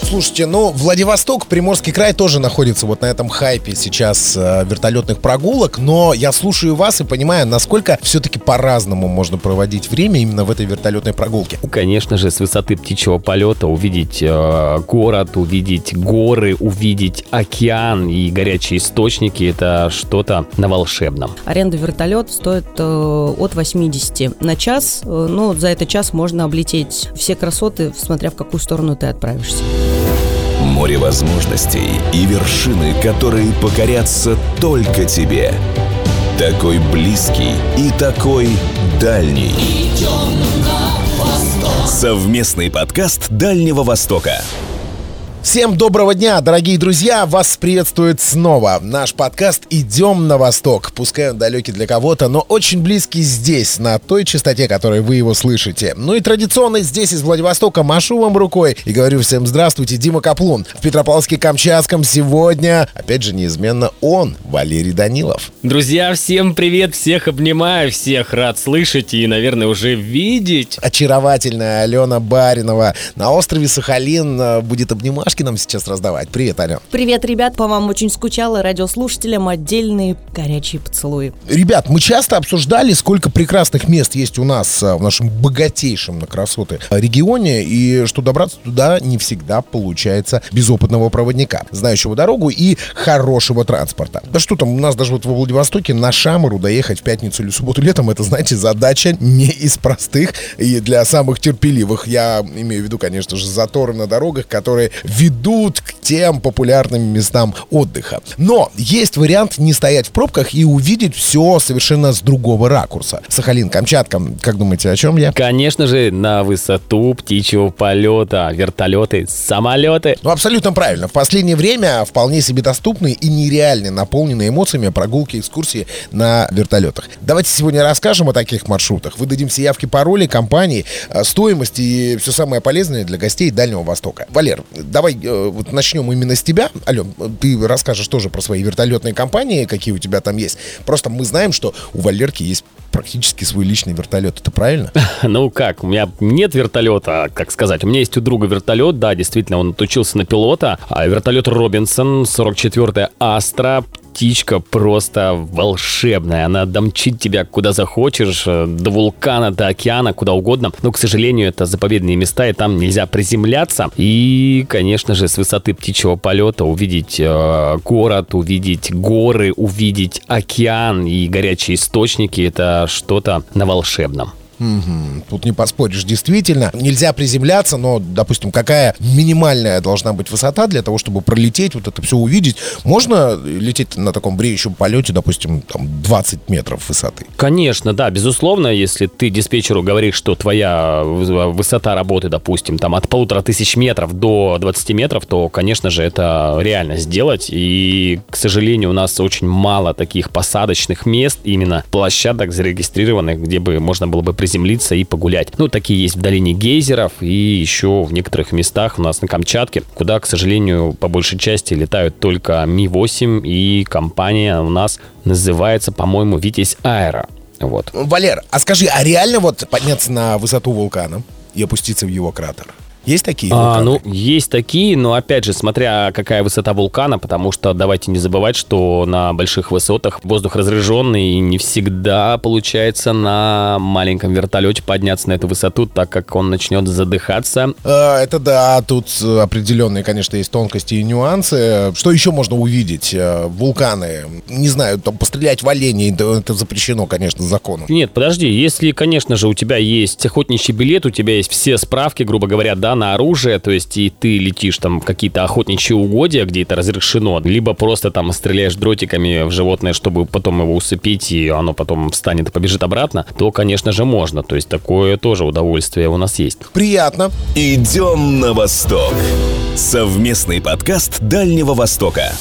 Слушайте, ну, Владивосток, Приморский край тоже находится вот на этом хайпе сейчас э, вертолетных прогулок, но я слушаю вас и понимаю, насколько все-таки по-разному можно проводить время именно в этой вертолетной прогулке. Конечно же, с высоты птичьего полета увидеть э, город, увидеть горы, увидеть океан и горячие источники, это что-то на волшебном. Аренда вертолета стоит э, от 80 на час, э, но за этот час можно облететь все красоты, смотря в какую сторону ты отправишься. Море возможностей и вершины, которые покорятся только тебе. Такой близкий и такой дальний. Совместный подкаст Дальнего Востока. Всем доброго дня, дорогие друзья! Вас приветствует снова наш подкаст «Идем на восток». Пускай он далекий для кого-то, но очень близкий здесь, на той частоте, которой вы его слышите. Ну и традиционно здесь, из Владивостока, машу вам рукой и говорю всем здравствуйте, Дима Каплун. В Петропавловске-Камчатском сегодня, опять же, неизменно он, Валерий Данилов. Друзья, всем привет, всех обнимаю, всех рад слышать и, наверное, уже видеть. Очаровательная Алена Баринова на острове Сахалин э, будет обнимать флешки нам сейчас раздавать. Привет, Аня. Привет, ребят, по вам очень скучала. Радиослушателям отдельные горячие поцелуи. Ребят, мы часто обсуждали, сколько прекрасных мест есть у нас а, в нашем богатейшем на красоты регионе, и что добраться туда не всегда получается без опытного проводника, знающего дорогу и хорошего транспорта. Да что там, у нас даже вот во Владивостоке на Шамару доехать в пятницу или субботу летом, это, знаете, задача не из простых и для самых терпеливых. Я имею в виду, конечно же, заторы на дорогах, которые ведут к тем популярным местам отдыха. Но есть вариант не стоять в пробках и увидеть все совершенно с другого ракурса. Сахалин, Камчатка, как думаете, о чем я? Конечно же, на высоту птичьего полета, вертолеты, самолеты. Ну, абсолютно правильно. В последнее время вполне себе доступны и нереально наполнены эмоциями прогулки, экскурсии на вертолетах. Давайте сегодня расскажем о таких маршрутах, выдадим все явки, пароли, компании, э, стоимость и все самое полезное для гостей Дальнего Востока. Валер, давай давай э, вот начнем именно с тебя. Ален, ты расскажешь тоже про свои вертолетные компании, какие у тебя там есть. Просто мы знаем, что у Валерки есть практически свой личный вертолет. Это правильно? Ну как, у меня нет вертолета, как сказать. У меня есть у друга вертолет, да, действительно, он отучился на пилота. А вертолет Робинсон, 44-я Астра, птичка просто волшебная. Она домчит тебя куда захочешь, э, до вулкана, до океана, куда угодно. Но, к сожалению, это заповедные места, и там нельзя приземляться. И, конечно же, с высоты птичьего полета увидеть э, город, увидеть горы, увидеть океан и горячие источники, это что-то на волшебном. Угу. Тут не поспоришь. Действительно, нельзя приземляться, но, допустим, какая минимальная должна быть высота для того, чтобы пролететь, вот это все увидеть? Можно лететь на таком бреющем полете, допустим, там 20 метров высоты? Конечно, да, безусловно, если ты диспетчеру говоришь, что твоя высота работы, допустим, там от полутора тысяч метров до 20 метров, то, конечно же, это реально сделать. И, к сожалению, у нас очень мало таких посадочных мест, именно площадок зарегистрированных, где бы можно было бы приземляться приземлиться и погулять. Ну, такие есть в долине гейзеров и еще в некоторых местах у нас на Камчатке, куда, к сожалению, по большей части летают только Ми-8 и компания у нас называется, по-моему, Витязь Аэро. Вот. Валер, а скажи, а реально вот подняться на высоту вулкана и опуститься в его кратер? Есть такие? А, ну, есть такие, но опять же, смотря какая высота вулкана, потому что давайте не забывать, что на больших высотах воздух разряженный, и не всегда получается на маленьком вертолете подняться на эту высоту, так как он начнет задыхаться. А, это да, тут определенные, конечно, есть тонкости и нюансы. Что еще можно увидеть? Э, вулканы, не знаю, там пострелять в оленей, это запрещено, конечно, законом. Нет, подожди, если, конечно же, у тебя есть охотничий билет, у тебя есть все справки, грубо говоря, да, на оружие, то есть и ты летишь там какие-то охотничьи угодья, где это разрешено, либо просто там стреляешь дротиками в животное, чтобы потом его усыпить, и оно потом встанет и побежит обратно, то, конечно же, можно. То есть такое тоже удовольствие у нас есть. Приятно. Идем на восток. Совместный подкаст Дальнего Востока.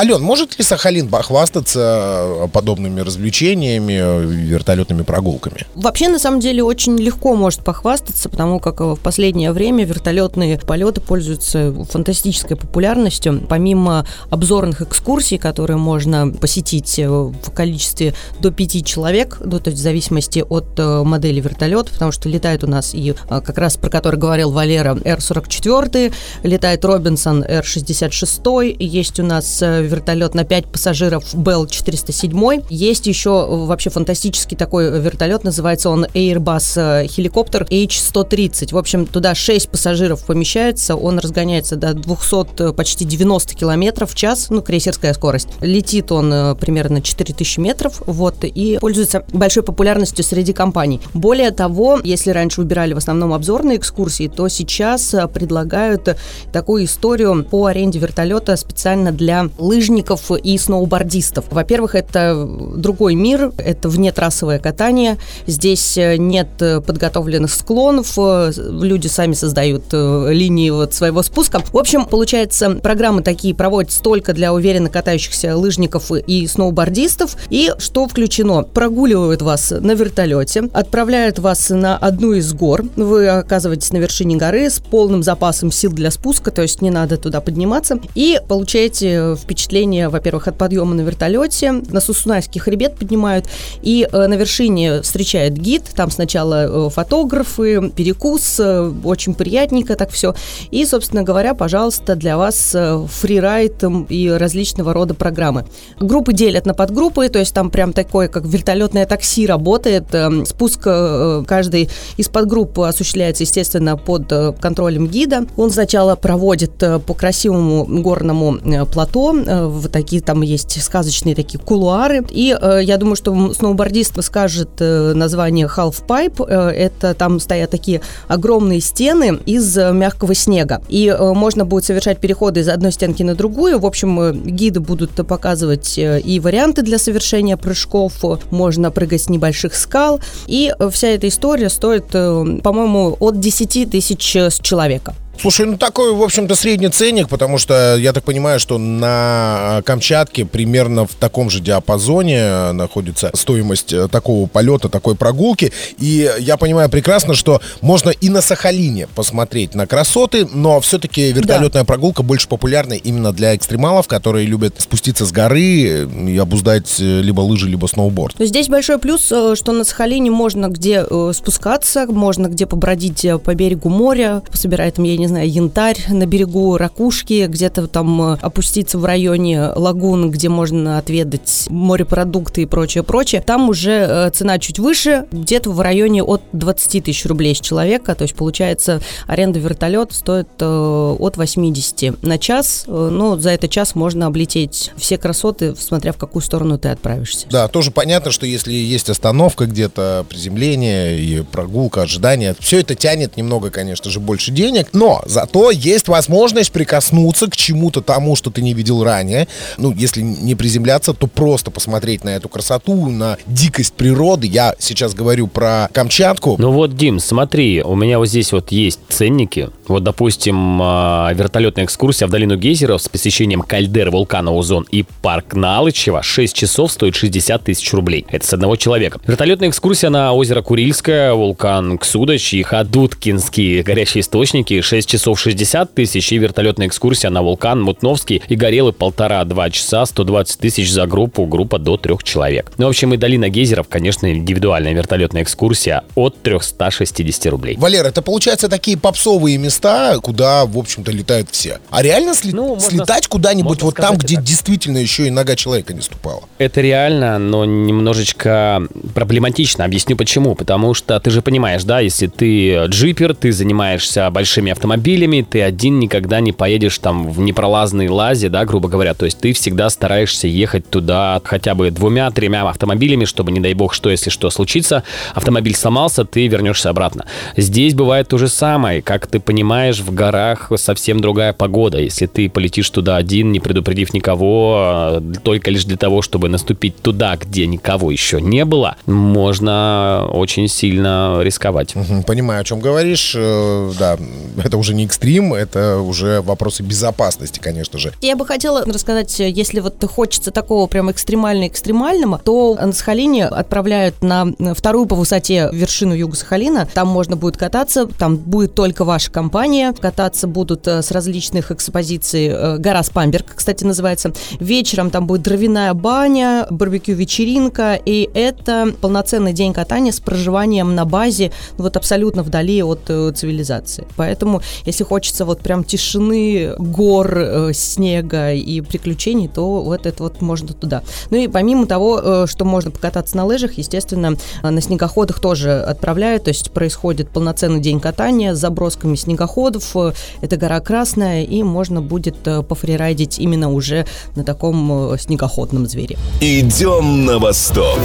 Ален, может ли Сахалин похвастаться подобными развлечениями, вертолетными прогулками? Вообще, на самом деле, очень легко может похвастаться, потому как в последнее время вертолетные полеты пользуются фантастической популярностью. Помимо обзорных экскурсий, которые можно посетить в количестве до пяти человек, ну, то есть в зависимости от э, модели вертолета, потому что летает у нас и э, как раз про который говорил Валера, Р-44, летает Робинсон Р-66, есть у нас э, вертолет на 5 пассажиров Bell-407, есть еще вообще фантастический такой вертолет, называется он Airbus хеликоптер H-130. В общем, туда 6 пассажиров помещается, он разгоняется до 200, почти 90 километров в час, ну, крейсерская скорость. Летит он примерно 4000 метров, вот, и пользуется большой популярностью среди компаний. Более того, если раньше выбирали в основном обзорные экскурсии, то сейчас э, предлагают такую историю по аренде вертолета специально для лыжников и сноубордистов. Во-первых, это другой мир, это внетрассовое катание. Здесь э, нет подготовленных склонов, э, люди сами создают линии вот своего спуска. В общем, получается, программы такие проводятся только для уверенно катающихся лыжников и сноубордистов. И что включено? Прогуливают вас на вертолете, отправляют вас на одну из гор. Вы оказываетесь на вершине горы с полным запасом сил для спуска, то есть не надо туда подниматься. И получаете впечатление, во-первых, от подъема на вертолете. На Сусунайский хребет поднимают. И э, на вершине встречает гид. Там сначала э, фотографы, перекус. Э, очень приятненько так все. И, собственно говоря, пожалуйста, для вас фрирайд и различного рода программы. Группы делят на подгруппы, то есть там прям такое, как вертолетное такси работает. Спуск каждой из подгрупп осуществляется, естественно, под контролем гида. Он сначала проводит по красивому горному плато, в такие там есть сказочные такие кулуары. И я думаю, что сноубордист скажет название Half Pipe. Это там стоят такие огромные стены из мягкого снега. И можно будет совершать переходы из одной стенки на другую. В общем, гиды будут показывать и варианты для совершения прыжков. Можно прыгать с небольших скал. И вся эта история стоит, по-моему, от 10 тысяч с человека. Слушай, ну такой, в общем-то, средний ценник, потому что я так понимаю, что на Камчатке примерно в таком же диапазоне находится стоимость э, такого полета, такой прогулки. И я понимаю прекрасно, что можно и на Сахалине посмотреть на красоты, но все-таки вертолетная да. прогулка больше популярна именно для экстремалов, которые любят спуститься с горы и обуздать э, либо лыжи, либо сноуборд. Здесь большой плюс, э, что на Сахалине можно где спускаться, можно где побродить по берегу моря, пособирать там, я не знаю, янтарь на берегу ракушки, где-то там э, опуститься в районе лагун, где можно отведать морепродукты и прочее, прочее. Там уже э, цена чуть выше, где-то в районе от 20 тысяч рублей с человека, то есть получается аренда вертолета стоит э, от 80 на час, но за этот час можно облететь все красоты, смотря в какую сторону ты отправишься. Да, тоже понятно, что если есть остановка где-то, приземление и прогулка, ожидание, все это тянет немного, конечно же, больше денег, но зато есть возможность прикоснуться к чему-то тому, что ты не видел ранее. Ну, если не приземляться, то просто посмотреть на эту красоту, на дикость природы. Я сейчас говорю про Камчатку. Ну вот, Дим, смотри, у меня вот здесь вот есть ценники. Вот, допустим, а, вертолетная экскурсия в долину гейзеров с посещением кальдер вулкана Узон и парк Налычева 6 часов стоит 60 тысяч рублей. Это с одного человека. Вертолетная экскурсия на озеро Курильское, вулкан Ксудач и Ходуткинские горячие источники 6 часов 60 тысяч и вертолетная экскурсия на вулкан Мутновский и Горелый полтора-два часа 120 тысяч за группу, группа до трех человек. Ну, в общем, и долина гейзеров, конечно, индивидуальная вертолетная экскурсия от 360 рублей. Валер, это получается такие попсовые места, куда, в общем-то, летают все. А реально сли- ну, можно, слетать куда-нибудь вот там, где так. действительно еще и нога человека не ступала? Это реально, но немножечко проблематично. Объясню почему. Потому что ты же понимаешь, да, если ты джипер, ты занимаешься большими автомобилями, автомобилями, ты один никогда не поедешь там в непролазной лазе, да, грубо говоря. То есть ты всегда стараешься ехать туда хотя бы двумя-тремя автомобилями, чтобы, не дай бог, что, если что случится, автомобиль сломался, ты вернешься обратно. Здесь бывает то же самое. Как ты понимаешь, в горах совсем другая погода. Если ты полетишь туда один, не предупредив никого, а, только лишь для того, чтобы наступить туда, где никого еще не было, можно очень сильно рисковать. Понимаю, о чем говоришь. Э, да, это уже не экстрим, это уже вопросы безопасности, конечно же. Я бы хотела рассказать, если вот хочется такого прям экстремально-экстремального, то на Сахалине отправляют на вторую по высоте вершину юга Сахалина. Там можно будет кататься, там будет только ваша компания. Кататься будут э, с различных экспозиций. Э, гора Спамберг, кстати, называется. Вечером там будет дровяная баня, барбекю-вечеринка, и это полноценный день катания с проживанием на базе, вот абсолютно вдали от э, цивилизации. Поэтому, если хочется вот прям тишины, гор, снега и приключений, то вот это вот можно туда. Ну и помимо того, что можно покататься на лыжах, естественно, на снегоходах тоже отправляют, то есть происходит полноценный день катания с забросками снегоходов. Это гора Красная, и можно будет э, пофрирайдить именно уже на таком э, снегоходном звере. Идем на восток.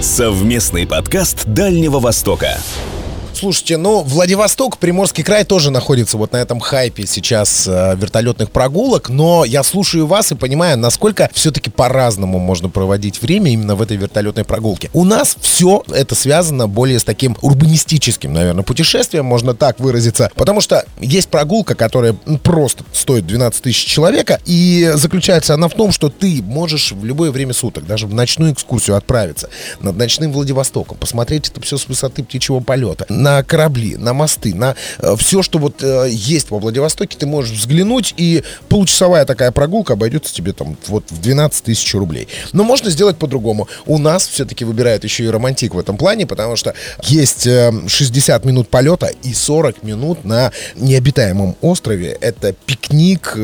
Совместный подкаст Дальнего Востока. Слушайте, ну, Владивосток, Приморский край тоже находится вот на этом хайпе сейчас э, вертолетных прогулок, но я слушаю вас и понимаю, насколько все-таки по-разному можно проводить время именно в этой вертолетной прогулке. У нас все это связано более с таким урбанистическим, наверное, путешествием, можно так выразиться, потому что есть прогулка, которая просто стоит 12 тысяч человека, и заключается она в том, что ты можешь в любое время суток, даже в ночную экскурсию отправиться над ночным Владивостоком, посмотреть это все с высоты птичьего полета, на на корабли, на мосты, на э, все, что вот э, есть во Владивостоке, ты можешь взглянуть, и получасовая такая прогулка обойдется тебе там вот в 12 тысяч рублей. Но можно сделать по-другому. У нас все-таки выбирают еще и романтик в этом плане, потому что есть 60 э, минут полета и 40 минут на необитаемом острове. Это пикник,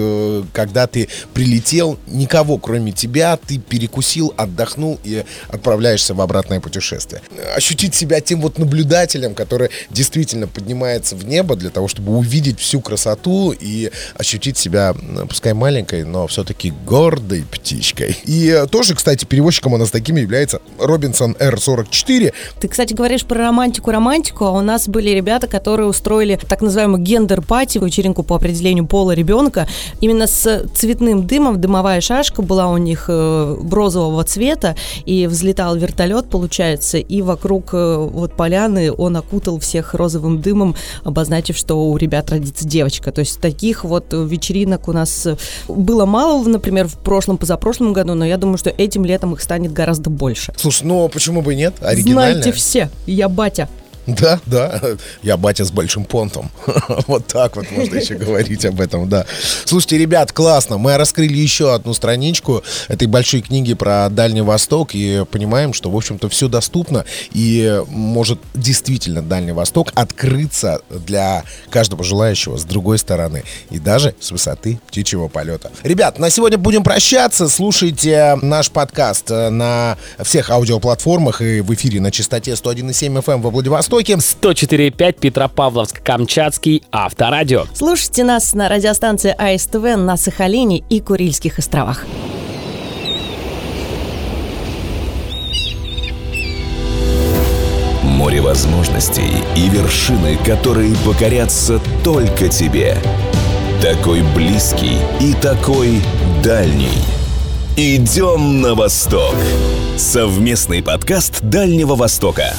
когда ты прилетел, никого кроме тебя, ты перекусил, отдохнул и отправляешься в обратное путешествие. Ощутить себя тем вот наблюдателем, который действительно поднимается в небо для того, чтобы увидеть всю красоту и ощутить себя, пускай маленькой, но все-таки гордой птичкой. И э, тоже, кстати, перевозчиком у нас таким является Робинсон R44. Ты, кстати, говоришь про романтику-романтику, а у нас были ребята, которые устроили так называемую гендер-пати, вечеринку по определению пола ребенка, именно с цветным дымом, дымовая шашка была у них э, розового цвета, и взлетал вертолет, получается, и вокруг э, вот поляны он окутал всех розовым дымом, обозначив, что у ребят родится девочка. То есть таких вот вечеринок у нас было мало, например, в прошлом, позапрошлом году, но я думаю, что этим летом их станет гораздо больше. Слушай, ну почему бы нет? Оригинально. Знаете все, я батя. Да, да, я батя с большим понтом. вот так вот можно еще говорить об этом, да. Слушайте, ребят, классно. Мы раскрыли еще одну страничку этой большой книги про Дальний Восток и понимаем, что, в общем-то, все доступно и может действительно Дальний Восток открыться для каждого желающего с другой стороны и даже с высоты птичьего полета. Ребят, на сегодня будем прощаться. Слушайте наш подкаст на всех аудиоплатформах и в эфире на частоте 101,7 FM во Владивостоке Востоке. 104,5 Петропавловск-Камчатский Авторадио. Слушайте нас на радиостанции АСТВ на Сахалине и Курильских островах. Море возможностей и вершины, которые покорятся только тебе. Такой близкий и такой дальний. Идем на восток. Совместный подкаст Дальнего Востока.